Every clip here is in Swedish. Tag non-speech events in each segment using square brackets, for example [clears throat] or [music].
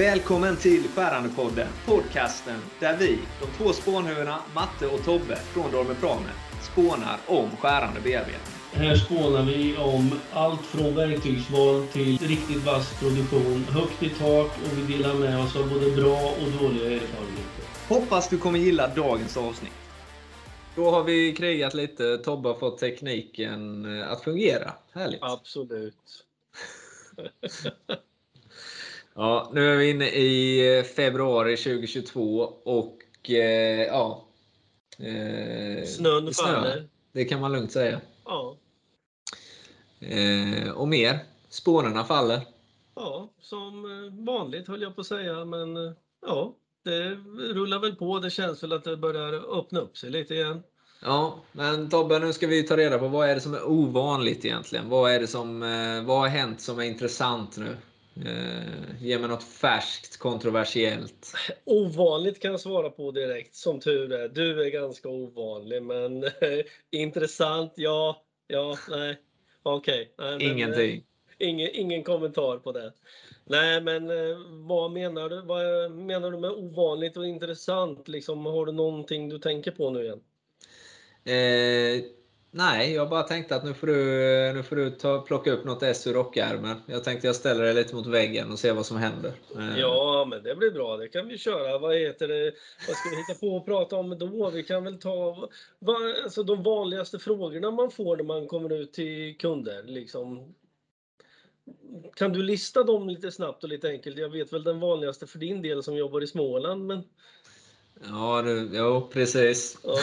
Välkommen till Skärandepodden, podcasten där vi, de två spånhuvudena Matte och Tobbe från Dormer Prame, spånar om skärande bearbetning. Här spånar vi om allt från verktygsval till riktigt vass produktion, högt i tak och vi delar med oss av både bra och dåliga erfarenheter. Hoppas du kommer gilla dagens avsnitt. Då har vi krigat lite. Tobbe har fått tekniken eh, att fungera. Härligt. Absolut. [laughs] Ja, nu är vi inne i eh, februari 2022 och eh, ja. Eh, Snön faller. Det kan man lugnt säga. Ja. Eh, och mer. Spårarna faller. Ja, som eh, vanligt höll jag på att säga, men ja, det rullar väl på. Det känns väl att det börjar öppna upp sig lite igen. Ja, men Tobbe, nu ska vi ta reda på vad är det som är ovanligt egentligen? Vad är det som, vad har hänt som är intressant nu? Eh, ge mig något färskt, kontroversiellt. Ovanligt kan jag svara på direkt, som tur är. Du är ganska ovanlig, men [laughs] intressant, ja, ja, nej, okej. Okay. Ingenting. Eh, ingen, ingen kommentar på det. Nej, men eh, vad menar du? Vad menar du med ovanligt och intressant? Liksom, har du någonting du tänker på nu igen? Eh, Nej, jag bara tänkte att nu får du, nu får du ta, plocka upp något S ur rockärmen. Jag tänkte jag ställer dig lite mot väggen och ser vad som händer. Eh. Ja, men det blir bra. Det kan vi köra. Vad heter det? Vad ska vi hitta på att prata om då? Vi kan väl ta vad, alltså, de vanligaste frågorna man får när man kommer ut till kunder. Liksom. Kan du lista dem lite snabbt och lite enkelt? Jag vet väl den vanligaste för din del som jobbar i Småland, men Ja, du, jo, precis. Ja,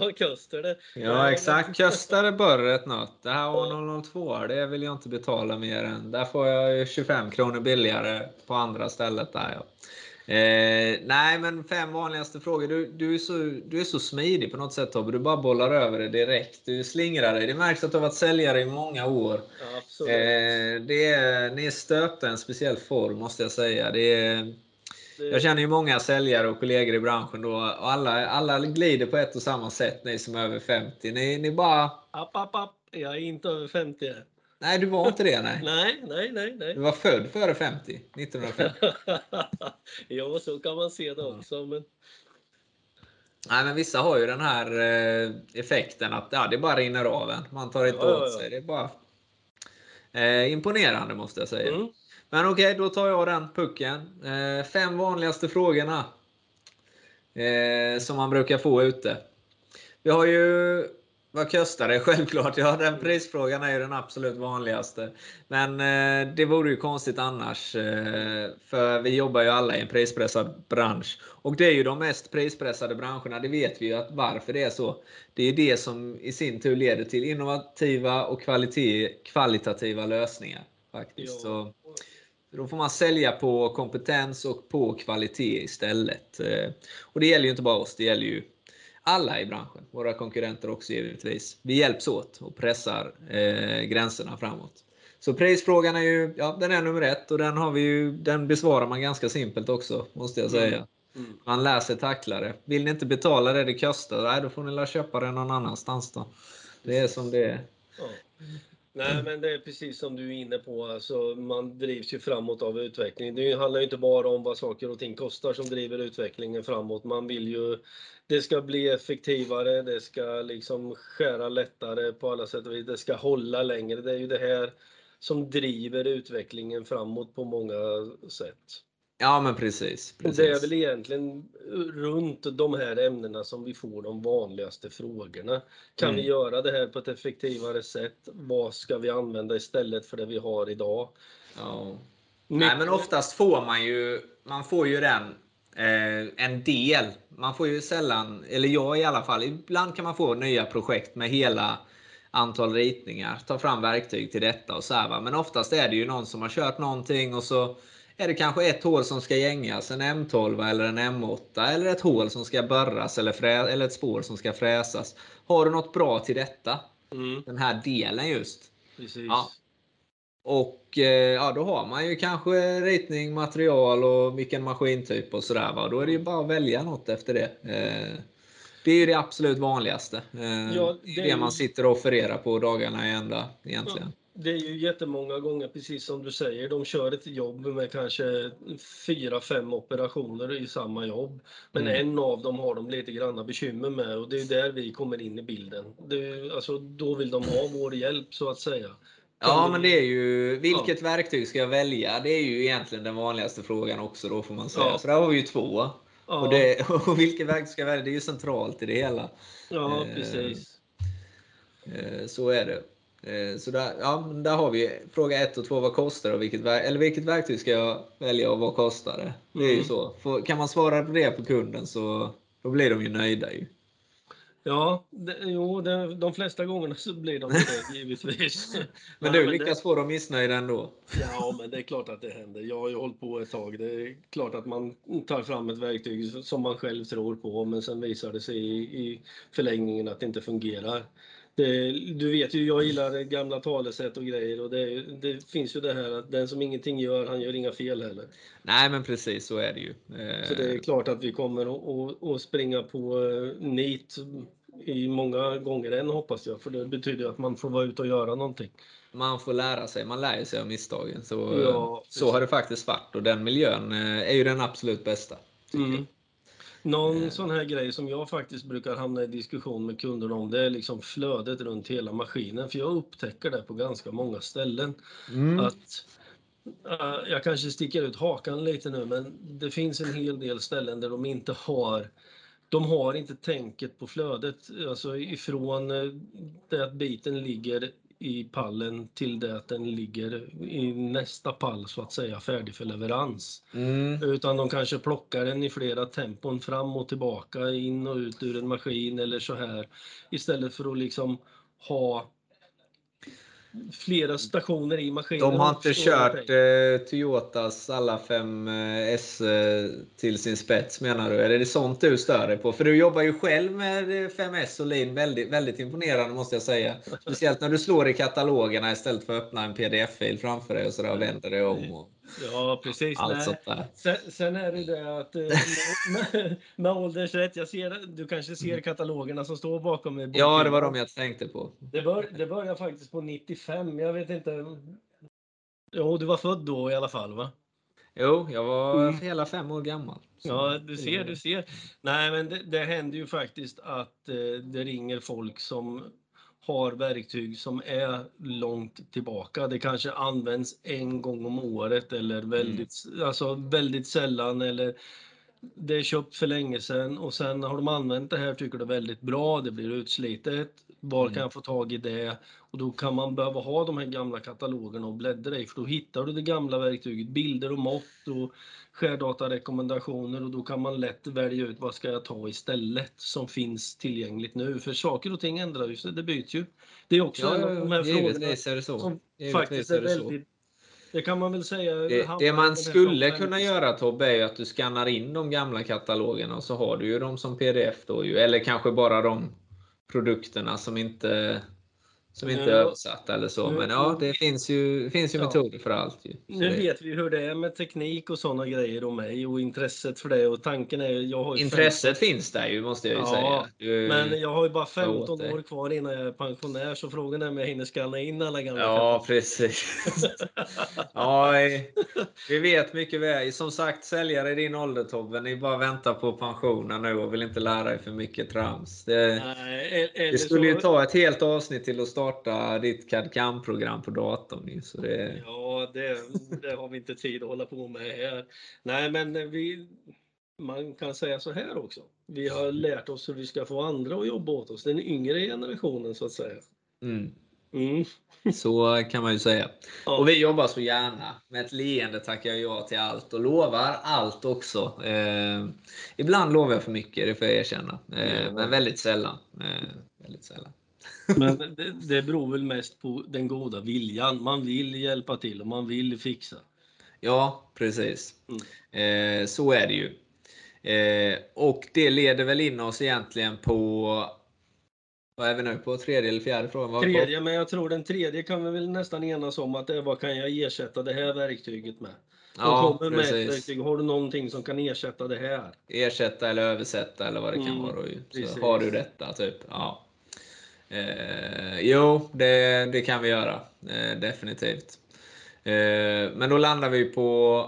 vad, kostar det? Ja, exakt. Kostar det borret något? Det här var 002, det vill jag inte betala mer än. Där får jag 25 kronor billigare på andra stället. där ja. Eh, nej, men fem vanligaste frågor. Du, du, är så, du är så smidig på något sätt Tobbe. Du bara bollar över det direkt. Du slingrar dig. Det märks att du har varit säljare i många år. Ja, absolut. Eh, det är, ni är stöpta i en speciell form måste jag säga. Det är, jag känner ju många säljare och kollegor i branschen då, och alla, alla glider på ett och samma sätt, ni som är över 50. Ni, ni bara... App, app, app. Jag är inte över 50 Nej, du var inte det? Nej. [laughs] nej, nej, nej, nej. Du var född före 50, 1950. [laughs] ja, så kan man se det också. Men... Nej, men vissa har ju den här eh, effekten att ja, det bara rinner av en. Man tar inte ja, åt ja, ja. sig. Det är bara eh, imponerande måste jag säga. Mm. Men okej, okay, då tar jag den pucken. Eh, fem vanligaste frågorna eh, som man brukar få ute. Vi har ju vad kostar det? [laughs] Självklart, ja den prisfrågan är ju den absolut vanligaste. Men eh, det vore ju konstigt annars. Eh, för vi jobbar ju alla i en prispressad bransch. Och det är ju de mest prispressade branscherna, det vet vi ju att varför det är så. Det är det som i sin tur leder till innovativa och kvalitet, kvalitativa lösningar. faktiskt. Så, då får man sälja på kompetens och på kvalitet istället. Eh, och det gäller ju inte bara oss, det gäller ju alla i branschen. Våra konkurrenter också givetvis. Vi hjälps åt och pressar eh, gränserna framåt. Så prisfrågan är ju, ja den är nummer ett och den, har vi ju, den besvarar man ganska simpelt också, måste jag säga. Mm. Mm. Man lär sig tackla det. Vill ni inte betala det det kostar, nej, då får ni la köpa det någon annanstans då. Det är som det är. Mm. Nej, men det är precis som du är inne på. Alltså, man drivs ju framåt av utveckling. Det handlar ju inte bara om vad saker och ting kostar som driver utvecklingen framåt. Man vill ju... Det ska bli effektivare, det ska liksom skära lättare på alla sätt och vis. Det ska hålla längre. Det är ju det här som driver utvecklingen framåt på många sätt. Ja, men precis, precis. Det är väl egentligen runt de här ämnena som vi får de vanligaste frågorna. Kan mm. vi göra det här på ett effektivare sätt? Vad ska vi använda istället för det vi har idag? Ja. Nej, men oftast får man ju, man får ju den eh, en del. Man får ju sällan, eller jag i alla fall, ibland kan man få nya projekt med hela antal ritningar. Ta fram verktyg till detta och så här? Men oftast är det ju någon som har kört någonting och så är det kanske ett hål som ska gängas, en M12 eller en M8, eller ett hål som ska borras eller, frä, eller ett spår som ska fräsas. Har du något bra till detta? Mm. Den här delen just. Precis. Ja. Och eh, ja, då har man ju kanske ritning, material och vilken maskintyp och sådär. Då är det ju bara att välja något efter det. Eh, det är ju det absolut vanligaste. Eh, ja, det är det man sitter och offererar på dagarna i ända egentligen. Det är ju jättemånga gånger, precis som du säger, de kör ett jobb med kanske fyra, fem operationer i samma jobb. Men mm. en av dem har de lite granna bekymmer med och det är där vi kommer in i bilden. Det, alltså, då vill de ha vår hjälp så att säga. Ja, men det är ju vilket ja. verktyg ska jag välja? Det är ju egentligen den vanligaste frågan också då får man säga. Ja. Så där har vi ju två. Ja. Och, det, [laughs] och vilket verktyg ska jag välja? Det är ju centralt i det hela. Ja, precis. Eh, så är det. Eh, så där, ja, där har vi fråga 1 och 2. Vad kostar det? Vilket, eller vilket verktyg ska jag välja och vad kostar det? Det är mm. ju så. För, kan man svara på det på kunden så då blir de ju nöjda. Ju. Ja, det, jo, det, de flesta gångerna så blir de det [laughs] givetvis. men du lyckas det, få dem missnöjda ändå? Ja, men det är klart att det händer. Jag har ju hållit på ett tag. Det är klart att man tar fram ett verktyg som man själv tror på, men sen visar det sig i, i förlängningen att det inte fungerar. Det, du vet ju, jag gillar gamla talesätt och grejer och det, det, finns ju det här att den som ingenting gör, han gör inga fel heller. Nej men precis, så är det ju. Så det är klart att vi kommer att springa på eh, nit i många gånger än hoppas jag, för det betyder att man får vara ute och göra någonting. Man får lära sig, man lär sig av misstagen. Så, ja, så har det faktiskt varit och den miljön eh, är ju den absolut bästa. Mm. Någon sån här grej som jag faktiskt brukar hamna i diskussion med kunderna om, det är liksom flödet runt hela maskinen. För jag upptäcker det på ganska många ställen. Mm. Att uh, Jag kanske sticker ut hakan lite nu, men det finns en hel del ställen där de inte har de har inte tänket på flödet, alltså ifrån eh, det att biten ligger i pallen till det att den ligger i nästa pall så att säga färdig för leverans. Mm. Utan de kanske plockar den i flera tempon fram och tillbaka, in och ut ur en maskin eller så här. Istället för att liksom ha flera stationer i maskinen. De har inte kört eh, Toyotas alla fem eh, S eh, till sin spets menar du? Eller är det sånt du stör dig på? För du jobbar ju själv med 5S och Lean väldigt, väldigt imponerande måste jag säga. Speciellt när du slår i katalogerna istället för att öppna en pdf-fil framför dig och, så där, och vänder dig om. Och... Ja, precis. Allt sånt där. Sen, sen, är det det att eh, med, [laughs] med åldersrätt, jag ser, du kanske ser katalogerna som står bakom mig. Ja, det var de jag tänkte på. Det, bör, det börjar faktiskt på 95, jag vet inte. Jo, du var född då i alla fall va? Jo, jag var mm. hela fem år gammal. Ja, du ser, du ser. Nej, men det, det händer ju faktiskt att eh, det ringer folk som har verktyg som är långt tillbaka. Det kanske används en gång om året eller väldigt, mm. alltså väldigt sällan eller det är köpt för länge sedan och sen har de använt det här, tycker det är väldigt bra, det blir utslitet. Var mm. kan jag få tag i det? Och då kan man behöva ha de här gamla katalogerna och bläddra i, för då hittar du det gamla verktyget, bilder och mått och skärdatarekommendationer och då kan man lätt välja ut vad ska jag ta istället som finns tillgängligt nu. För saker och ting ändrar ju sig, det byts ju. Det är också ja, en av de här frågorna är det så. som faktiskt är, är väldigt det kan man väl säga. Det, det man skulle kunna göra Tobbe är att du skannar in de gamla katalogerna och så har du ju dem som pdf då ju. Eller kanske bara de produkterna som inte som inte är översatta eller så. Men ja, det finns ju, finns ju ja. metoder för allt. Ju. Nu vet vi hur det är med teknik och sådana grejer och mig och intresset för det. Och tanken är, jag har intresset 15... finns där ju måste jag ju ja, säga. Du... Men jag har ju bara 15 år kvar innan jag är pensionär så frågan är om jag hinner skanna in alla gamla Ja, kapitel. precis. [laughs] ja, vi vet mycket väl. Som sagt, säljare i din ålder Tobbe, ni bara väntar på pensionen nu och vill inte lära er för mycket trams. Det, Nej, det skulle så... ju ta ett helt avsnitt till att starta starta ditt CAD-CAM-program på datorn. Så det... Ja, det, det, har vi inte tid att hålla på med här. Nej, men vi, man kan säga så här också. Vi har lärt oss hur vi ska få andra att jobba åt oss, den yngre generationen så att säga. Mm. Mm. Så kan man ju säga. Ja. Och vi jobbar så gärna. Med ett leende tackar jag ja till allt och lovar allt också. Eh, ibland lovar jag för mycket, det får jag erkänna. Eh, ja. Men väldigt sällan. Eh, väldigt sällan. Men det, det beror väl mest på den goda viljan. Man vill hjälpa till och man vill fixa. Ja, precis. Mm. Eh, så är det ju. Eh, och det leder väl in oss egentligen på vad är vi nu på? Tredje eller fjärde frågan? Tredje, men jag tror den tredje kan vi väl nästan enas om att det är vad kan jag ersätta det här verktyget med? Ja, kommer med ett verktyg. Har du någonting som kan ersätta det här? Ersätta eller översätta eller vad det kan mm, vara. Så har du detta, typ. Ja. Eh, jo, det, det kan vi göra. Eh, definitivt. Eh, men då landar vi på...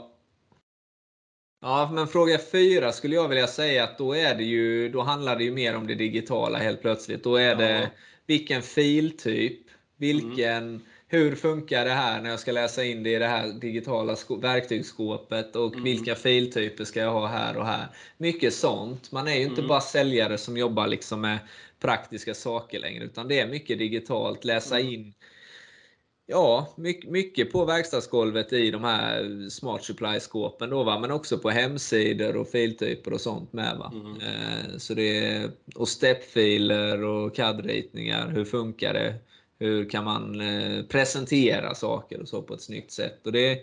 Ja, men fråga fyra skulle jag vilja säga att då, är det ju, då handlar det ju mer om det digitala helt plötsligt. Då är det vilken filtyp, vilken... Hur funkar det här när jag ska läsa in det i det här digitala verktygsskåpet och mm. vilka filtyper ska jag ha här och här. Mycket sånt. Man är ju inte mm. bara säljare som jobbar liksom med praktiska saker längre utan det är mycket digitalt. Läsa mm. in Ja, mycket på verkstadsgolvet i de här Smart Supply-skåpen då, va? men också på hemsidor och filtyper och sånt med. Va? Mm. Eh, så det och stepfiler och CAD-ritningar. Hur funkar det? Hur kan man eh, presentera saker och så på ett snyggt sätt? Och det,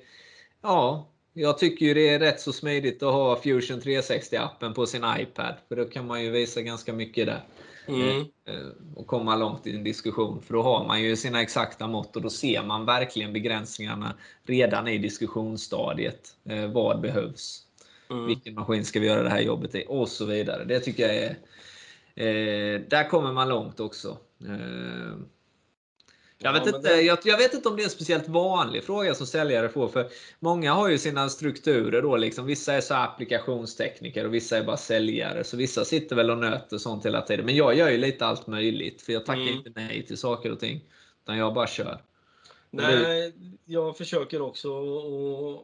ja, jag tycker ju det är rätt så smidigt att ha Fusion 360-appen på sin iPad. För då kan man ju visa ganska mycket där. Mm. Eh, och komma långt i en diskussion. För då har man ju sina exakta mått och då ser man verkligen begränsningarna redan i diskussionsstadiet. Eh, vad behövs? Mm. Vilken maskin ska vi göra det här jobbet i? Och så vidare. Det tycker jag är... där kommer man långt också. Jag vet, ja, inte, det... jag, jag, vet inte om det är en speciellt vanlig fråga som säljare får. För Många har ju sina strukturer. Då, liksom. Vissa är så applikationstekniker och vissa är bara säljare. Så vissa sitter väl och nöter sånt hela tiden. Men jag gör ju lite allt möjligt. För jag tackar mm. inte nej till saker och ting. Utan jag bara kör. Nej, jag försöker också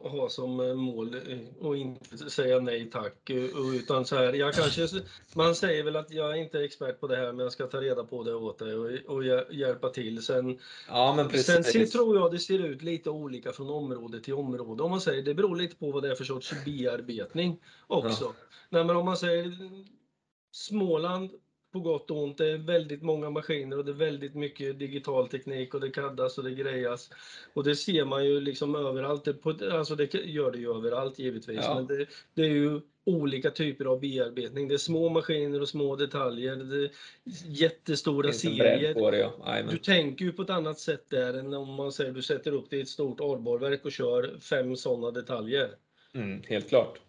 att ha som mål att inte säga nej tack. Utan så här, jag kanske, man säger väl att jag är inte expert på det här men jag ska ta reda på det åt dig och, och hjälpa till. Sen, ja, men precis. sen tror jag det ser ut lite olika från område till område. Om man säger, det beror lite på vad det är för sorts bearbetning också. Ja. Nej, men om man säger Småland på gott och ont. Det är väldigt många maskiner och det är väldigt mycket digital teknik och det kaddas och det grejas. Och det ser man ju liksom överallt. Det, på, alltså det gör det ju överallt givetvis. Ja. Men det, det, är ju olika typer av bearbetning. Det är små maskiner och små detaljer. Det är jättestora serier. Det, ja. Du tänker ju på ett annat sätt där än om man säger du sätter upp det i ett stort arborverk och kör fem sådana detaljer. Mm, helt klart.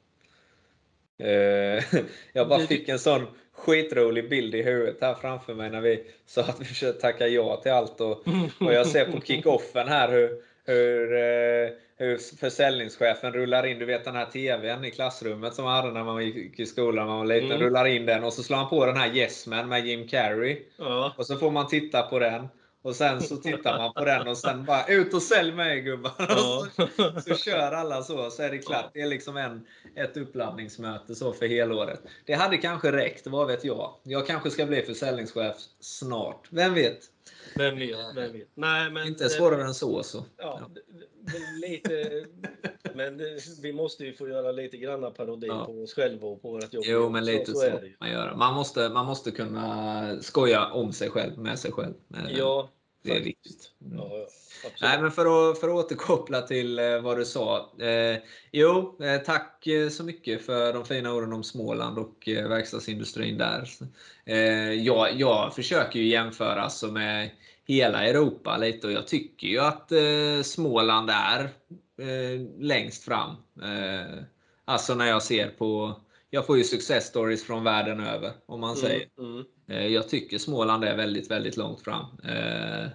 Eh, [laughs] jag bara fick en sån skitrolig bild i huvudet här framför mig när vi sa att vi försökte tacka ja till allt. Och, och jag ser på kickoffen här hur, hur, eh, hur försäljningschefen rullar in, du vet den här TVn i klassrummet som man hade när man gick i skolan när man var liten. Mm. Rullar in den och så slår han på den här Yes Man med Jim Carrey. Ja. Och så får man titta på den. Och sen så tittar man på den och sen bara ut och sälj mig gubbar! [laughs] Ja. Så, så, kör alla så, så är det klart. Det är liksom en, ett uppladdningsmöte så för helåret. Det hade kanske räckt, vad vet jag? Jag kanske ska bli försäljningschef snart. Vem vet? Vem vet? Vem vet? Nej, men, Inte svårare än så. så. Ja, ja. lite, men det, vi måste ju få göra lite grann parodi ja. på oss själva och på vårt jobb. Jo, men lite så, så, så man göra. Man måste, man måste kunna skoja om sig själv, med sig själv. Ja, det är viktigt. Mm. Ja, Nej, men för att, för att återkoppla till eh, vad du sa. Eh, jo, eh, tack eh, så mycket för de fina orden om Småland och eh, verkstadsindustrin där. Eh, jag, jag försöker ju jämföra alltså med hela Europa lite och jag tycker ju att eh, Småland är längst fram. Alltså när jag ser på jag får ju success stories från världen över, om man mm, säger. Mm, mm. Jag tycker Småland är väldigt, väldigt långt fram. Eh,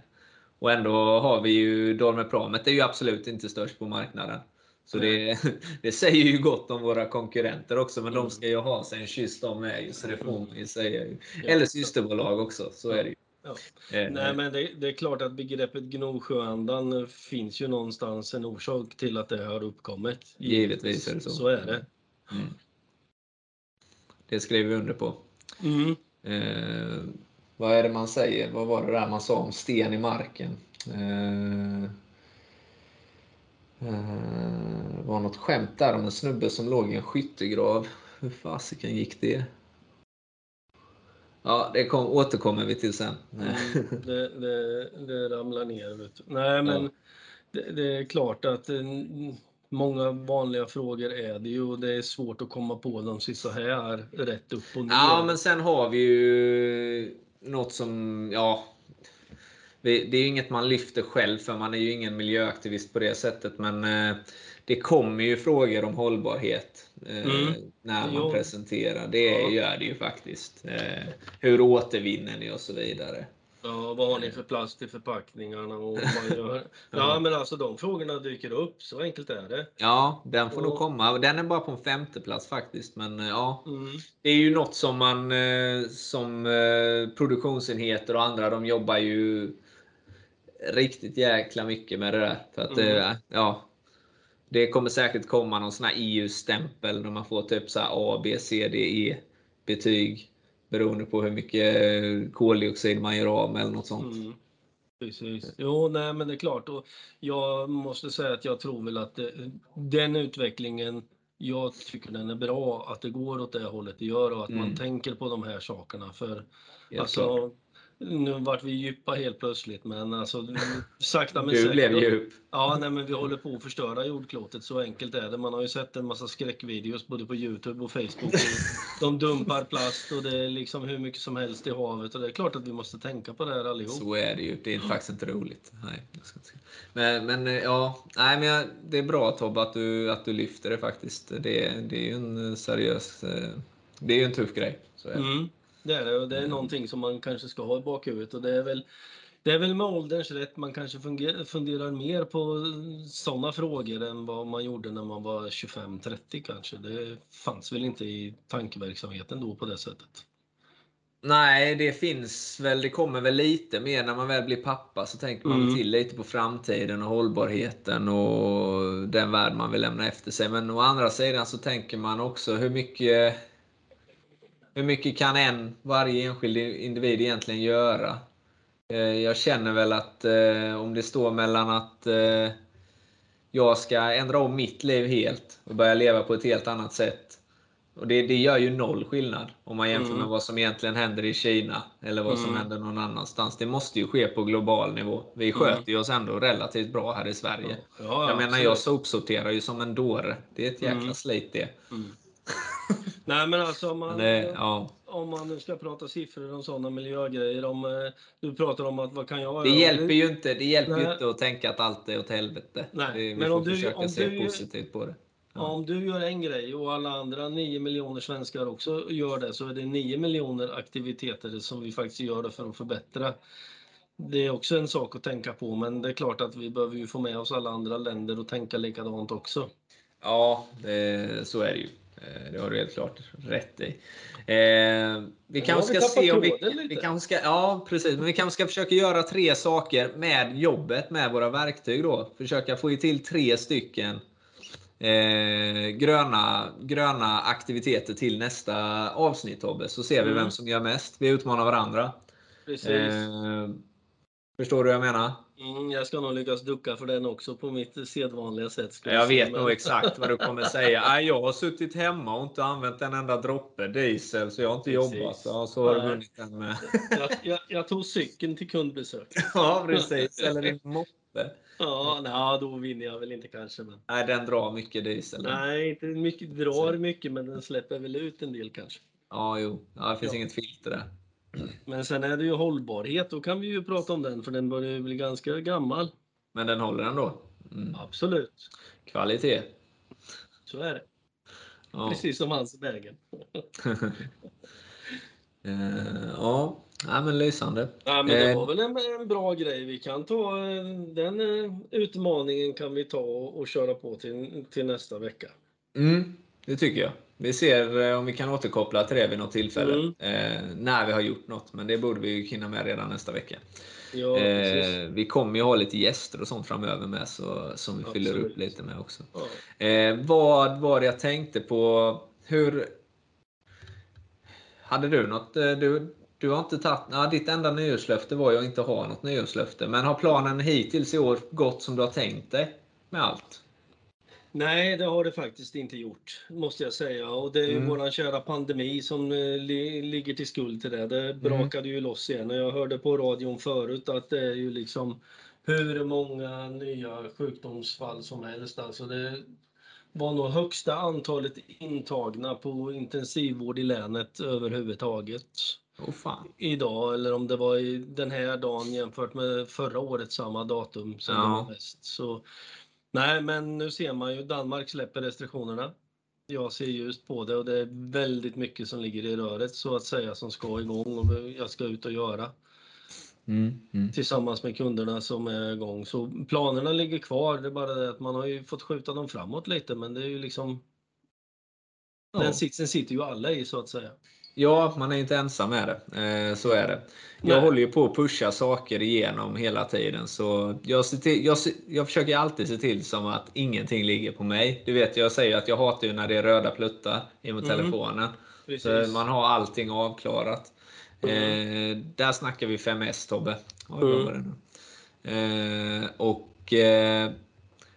och ändå har vi ju Dormer Pramet är ju absolut inte störst på marknaden. Så det, [laughs] det, säger ju gott om våra konkurrenter också, men mm. de ska ju ha sig en kyss de med ju, så det får man ju säga. Eller systerbolag också, så är det ju. Ja. Eh, Nej, men det, det, är klart att begreppet Gnosjöandan finns ju någonstans en orsak till att det har uppkommit. Givetvis är det så. Så är det. Mm. Det skriver vi under på. Mm. Eh, vad är det man säger? Vad var det där man sa om sten i marken? Eh, eh, var något skämt där om en snubbe som låg i en skyttegrav. Hur fasiken gick det? Ja, det kom, återkommer vi till sen. Mm, det, det, det ramlar ner. Nej, men ja. det, det, är klart att Många vanliga frågor är det ju och det är svårt att komma på dem så här rätt upp och ner. Ja, men sen har vi ju något som, ja, det är ju inget man lyfter själv för man är ju ingen miljöaktivist på det sättet. Men eh, det kommer ju frågor om hållbarhet eh, mm. när man jo. presenterar. Det ja. gör det ju faktiskt. Eh, hur återvinner ni och så vidare. Ja, vad har ni för plast i förpackningarna? Och man [laughs] gör... ja, men alltså de frågorna dyker upp. Så enkelt är det. Ja, den får och... nog komma. Den är bara på en femte plats faktiskt. Men ja, mm. det är ju något som man som produktionsenheter och andra, de jobbar ju riktigt jäkla mycket med det där. För att, mm. ja, det kommer säkert komma någon sån här EU-stämpel när man får typ så A, B, C, D, E betyg. Beroende på hur mycket koldioxid man gör av med eller något sånt. Mm. Precis. Jo, nej men det är klart. Och jag måste säga att jag tror väl att det, den utvecklingen, jag tycker den är bra att det går åt det hållet det gör och att mm. man tänker på de här sakerna. För Helt alltså, klart nu vart vi djupa helt plötsligt, men alltså sakta men säkert. Du blev djup. Ja, nej, men vi håller på att förstöra jordklotet. Så enkelt är det. Man har ju sett en massa skräckvideos både på Youtube och Facebook. [laughs] De dumpar plast och det är liksom hur mycket som helst i havet. Och det är klart att vi måste tänka på det här allihop. Så är det ju. Det är faktiskt inte roligt. Nej, men, men ja, nej, men det är bra Tobbe att du, att du lyfter det faktiskt. Det, det är ju en seriös... Eh, det är ju en tuff grej. Så är det. Mm. Det är det och det är mm. någonting som man kanske ska ha i bakhuvudet och det är väl det är väl med ålderns rätt man kanske funderar mer på sådana frågor än vad man gjorde när man var 25-30 kanske. Det fanns väl inte i tankeverksamheten då på det sättet. Nej, det finns väl, det kommer väl lite mer när man väl blir pappa så tänker man mm. till lite på framtiden och hållbarheten och den värld man vill lämna efter sig. Men å andra sidan så tänker man också hur mycket hur mycket kan en, varje enskild individ egentligen göra? Eh, jag känner väl att eh, om det står mellan att eh, jag ska ändra om mitt liv helt och börja leva på ett helt annat sätt. Och det, det gör ju noll skillnad om man jämför mm. med vad som egentligen händer i Kina eller vad som mm. händer någon annanstans. Det måste ju ske på global nivå. Vi mm. sköter ju oss ändå relativt bra här i Sverige. Ja, ja, jag menar, jag sopsorterar ju som en dåre. Det är ett jäkla mm. slit det. Mm. Nej men alltså om man, det, ja. om man nu ska prata siffror och sådana miljögrejer. Om, eh, du pratar om att vad kan jag Det göra? hjälper ju inte, det hjälper ju inte att tänka att allt är åt helvete. Nej, vi men får om försöka du, se du, positivt på det. Ja. Om du gör en grej och alla andra 9 miljoner svenskar också gör det så är det 9 miljoner aktiviteter som vi faktiskt gör det för att förbättra. Det är också en sak att tänka på men det är klart att vi behöver ju få med oss alla andra länder och tänka likadant också. Ja, det, så är det ju. Eh, det har du helt klart rätt i. Eh, vi kanske ska se om vi, vi kanske ska, ja, precis, men vi kanske ska försöka göra tre saker med jobbet, med våra verktyg. Då. Försöka få till tre stycken eh, gröna, gröna aktiviteter till nästa avsnitt Tobbe, så ser vi mm. vem som gör mest. Vi utmanar varandra. Precis. Eh, förstår du vad jag menar? Mm, jag ska nog lyckas ducka för den också på mitt sedvanliga sätt. Jag vet men... nog exakt vad du kommer säga. [laughs] Jag har suttit hemma och inte använt en enda droppe diesel, så jag har inte precis. jobbat. Ja, så har du vunnit den med. jag, jag, jag, tog cykeln till kundbesök. [laughs] ja, precis. Eller din moppe. Ja, nej, då vinner jag väl inte kanske. Men... Nej, den drar mycket diesel. Nej, inte mycket, drar mycket, men den släpper väl ut en del kanske. Ja, jo. Ja, det finns ja. inget filter där. Men sen är det ju hållbarhet, då kan vi ju prata om den för den börjar ju bli ganska gammal. Men den håller ändå? Mm. Absolut. Kvalitet. Så är det. Ja. Precis som hans vägen. uh, [laughs] ja, Ja, men lysande. Ja, men det var väl en, en, bra grej. Vi kan ta den utmaningen kan vi ta och, och köra på till, till nästa vecka. Mm, det tycker jag. Vi ser eh, om vi kan återkoppla till det vid något tillfälle. Mm. Eh, när vi har gjort något. Men det borde vi hinna med redan nästa vecka. Ja, eh, vi kommer ju ha lite gäster och sånt framöver med så, som vi Absolut. fyller upp lite med också. Ja. Eh, vad var det jag tänkte på? Hur Hade du något? Eh, du, du har inte tagit, ja, ditt enda nyårslöfte var ju att inte ha något nyårslöfte. Men har planen hittills i år gått som du har tänkt dig med allt? Nej, det har det faktiskt inte gjort, måste jag säga. Och det är mm. våran kära pandemi som eh, li ligger till skuld till det. Det mm. brakade mm. ju loss igen. Och jag hörde på radion förut att det är ju liksom hur många nya sjukdomsfall som helst. Alltså det var nog högsta antalet intagna på intensivvård i länet överhuvudtaget. Oh. Idag, eller om det var i den här dagen jämfört med förra året samma datum som ja. det var mest. Så Nej, men nu ser man ju Danmark släpper restriktionerna. Jag ser ljust på det och det är väldigt mycket som ligger i röret så att säga som ska igång och jag ska ut och göra. Mm, mm. Tillsammans med kunderna som är igång. Så planerna ligger kvar. Det är bara det att man har ju fått skjuta dem framåt lite men det är ju liksom ja. Den sitsen sitter ju alla i så att säga. Ja, man är inte ensam med det. Eh, så är det. Jag Nej. håller ju på att pusha saker igenom hela tiden. Så jag, till, jag, jag försöker alltid se till som att ingenting ligger på mig. Du vet, jag säger att jag hatar ju när det är röda pluttar emot mm. telefonen. Så man har allting avklarat. Mm. Eh, där snackar vi 5S Tobbe. Mm. Eh, och eh,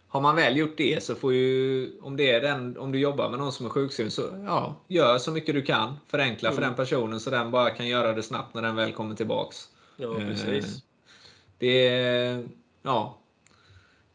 har man väl gjort det så får ju, om, det är den, om du jobbar med någon som är sjukskriven, så ja, gör så mycket du kan. Förenkla mm. för den personen så den bara kan göra det snabbt när den väl kommer tillbaks. Ja, precis. Eh, det ja,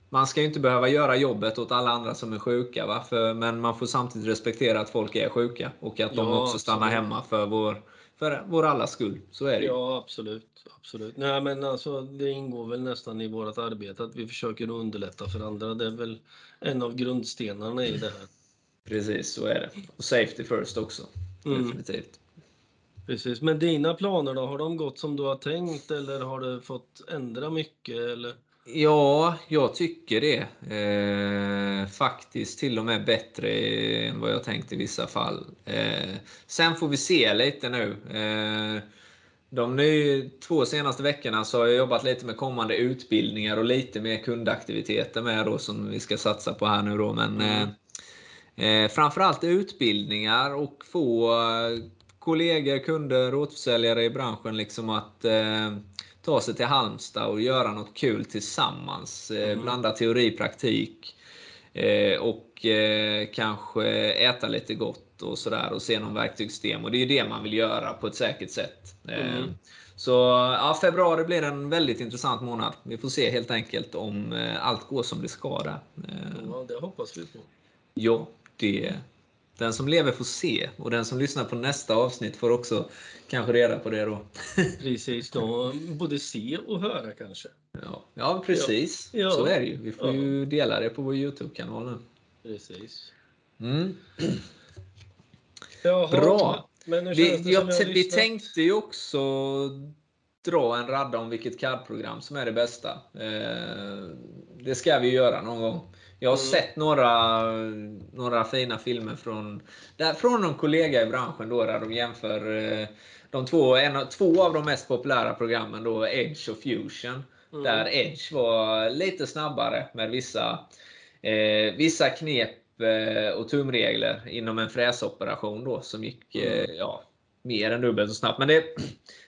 man ska ju inte behöva göra jobbet åt alla andra som är sjuka. Va? För, men man får samtidigt respektera att folk är sjuka och att de också stannar absolut. hemma för vår, för vår allas skull. Så är det Ja, absolut. absolut. Nej, men alltså, det ingår väl nästan i vårt arbete att vi försöker underlätta för andra. Det är väl en av grundstenarna i det här. Precis, så är det. Och safety first också. Mm. Definitivt. Precis, men dina planer då? Har de gått som du har tänkt eller har du fått ändra mycket? Eller? Ja, jag tycker det. Eh, faktiskt till och med bättre än vad jag tänkt i vissa fall. Eh, sen får vi se lite nu. Eh, de nu, två senaste veckorna så har jag jobbat lite med kommande utbildningar och lite mer kundaktiviteter med då som vi ska satsa på här nu då. Men mm. eh, framförallt utbildningar och få eh, kollegor, kunder, återförsäljare i branschen liksom att eh, ta sig till Halmstad och göra något kul tillsammans. Eh, mm. Blanda teori praktik. Eh, och eh, kanske äta lite gott och sådär och se någon verktygssystem. Och det är ju det man vill göra på ett säkert sätt. Mm. Så ja, februari blir en väldigt intressant månad. Vi får se helt enkelt om allt går som det ska där. Ja, det hoppas vi på. Ja, det, den som lever får se och den som lyssnar på nästa avsnitt får också kanske reda på det då. [laughs] Precis, då, både se och höra kanske. Ja, ja precis. Ja. Så är det ju. Vi får ja. ju dela det på vår Youtube-kanal nu. Precis. Mm. Jaha, Bra! vi, jag, vi tänkte ju också dra en radda om vilket CAD-program som är det bästa. Eh, det ska vi göra någon gång. Jag har mm. sett några, några fina filmer från, där, från någon kollega i branschen då, där de jämför eh, de två, en, två av de mest populära programmen, då, Edge och Fusion. Mm. Där Edge var lite snabbare med vissa, eh, vissa knep eh, och tumregler inom en fräsoperation då, som gick mm. eh, ja, mer än dubbelt så snabbt. Men det,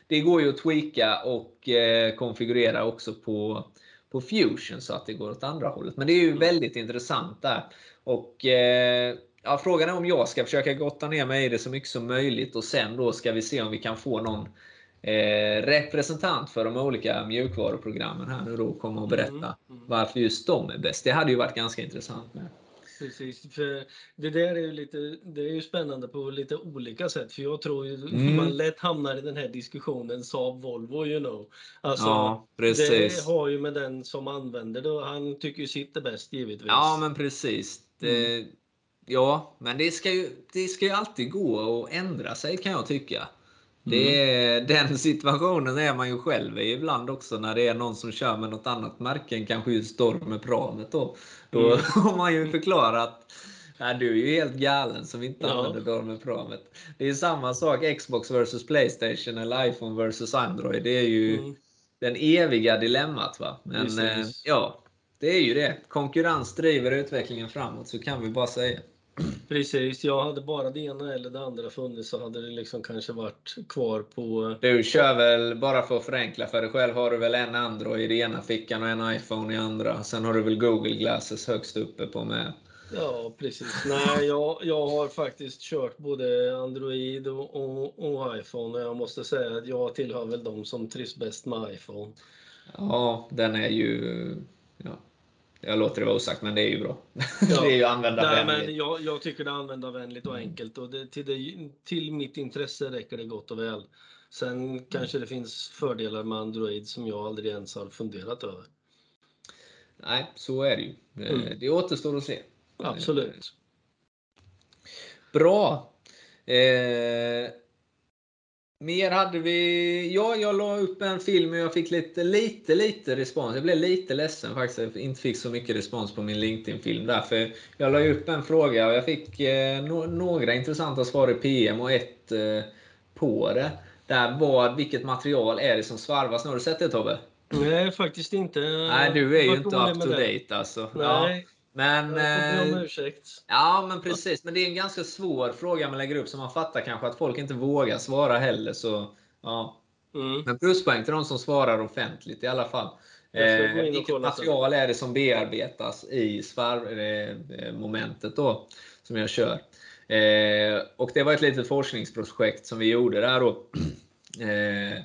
det går ju att tweaka och konfigurera också på på Fusion så att det går åt andra hållet. Men det är ju mm. väldigt intressant där. Och eh, ja, Frågan är om jag ska försöka gotta ner mig i det så mycket som möjligt och sen då ska vi se om vi kan få någon eh, representant för de olika mjukvaruprogrammen här nu då komma och berätta mm, mm. varför just de är bäst. Det hade ju varit ganska intressant med. Precis, för det där är ju lite, det är ju spännande på lite olika sätt. För jag tror ju mm. man lätt hamnar i den här diskussionen Saab Volvo, you know. Alltså, ja, precis. Det har ju med den som använder det, han tycker ju sitt är bäst givetvis. Ja, men precis. Det, mm. Ja, men det ska, ju, det ska ju alltid gå att ändra sig kan jag tycka. Det är, mm. [laughs] Den situationen är man ju själv i ibland också när det är någon som kör med något annat märke än kanske just Storm Pramet. Då, då mm. [laughs] har man ju förklarat Nej, du är ju helt galen som inte ja. använder Dormer Pramet. Det är samma sak Xbox vs Playstation eller iPhone vs Android. Det är ju mm. den eviga dilemmat. Va? Men eh, ja, det är ju det. Konkurrens driver utvecklingen framåt, så kan vi bara säga. Precis, jag hade bara det ena eller det andra funnits så hade det liksom kanske varit kvar på... Du kör väl, bara för att förenkla för dig själv, har du väl en Android i ena fickan och en iPhone i andra. Sen har du väl Google Glasses högst uppe på med. Ja, precis. Nej, jag, jag har faktiskt kört både Android och, och, och iPhone och jag måste säga att jag tillhör väl de som trivs bäst med iPhone. Ja, den är ju... Ja, jag låter det vara osagt, men det är ju bra. [laughs] Ja. det är ju användarvänligt. Nej, men jag, jag tycker det är användarvänligt och enkelt och det, till, det, till mitt intresse räcker det gott och väl. Sen mm. kanske det finns fördelar med Android som jag aldrig ens har funderat över. Nej, så är det ju. Mm. Det återstår att se. Absolut. Bra! Eh, Mer hade vi... Ja, jag la upp en film och jag fick lite, lite, lite respons. Jag blev lite ledsen faktiskt jag inte fick så mycket respons på min LinkedIn-film där. För jag la upp en fråga och jag fick eh, no några intressanta svar i PM och ett eh, på det. Där vad, vilket material är det som svarvas? Har du sett det Tobbe? Nej, faktiskt inte. Nej, du är ju inte up to date alltså. Nej. Ja. Men, jag får be om eh, ursäkt. Ja, men precis. Men det är en ganska svår fråga man lägger upp, så man fattar kanske att folk inte vågar svara heller. Så, ja. Mm. Men pluspoäng till de som svarar offentligt i alla fall. Eh, vilket material är det som bearbetas i svarvmomentet eh, då, som jag kör? Eh, och det var ett litet forskningsprojekt som vi gjorde där då. [clears throat] Eh,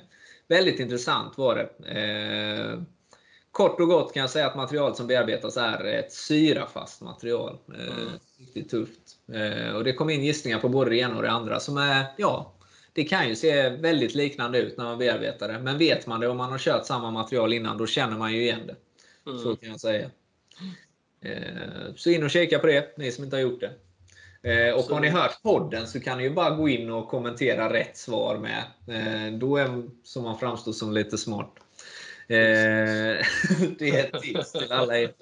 väldigt intressant var det. Eh, kort och gott kan jag säga att materialet som bearbetas är ett syrafast material. Eh, mm. Riktigt tufft. Eh, och det kom in gissningar på både det ena och det andra som är, ja, det kan ju se väldigt liknande ut när man bearbetar det. Men vet man det om man har kört samma material innan, då känner man ju igen det. Mm. Så kan jag säga. Eh, så in och kika på det, ni som inte har gjort det. Och så. har ni hört podden så kan ni ju bara gå in och kommentera rätt svar med. Då är så man framstår som lite smart. Eh, [laughs] det är ett tips till alla er,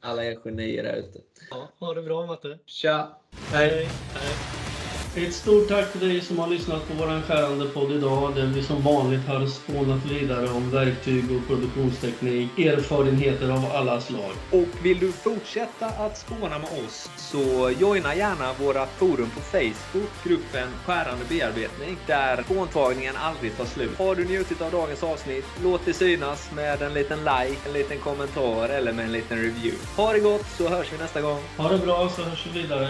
alla er genier där ute. Ja, ha det bra Matte. Tja! Hej! Hej. Hej. Ett stort tack till dig som har lyssnat på vår skärande podd idag där vi som vanligt har spånat vidare om verktyg och produktionsteknik, erfarenheter av alla slag. Och vill du fortsätta att spåna med oss så joina gärna våra forum på Facebook, gruppen Skärande bearbetning, där spåntagningen aldrig tar slut. Har du njutit av dagens avsnitt, låt det synas med en liten like, en liten kommentar eller med en liten review. Ha det gott så hörs vi nästa gång. Ha det bra så hörs vi vidare.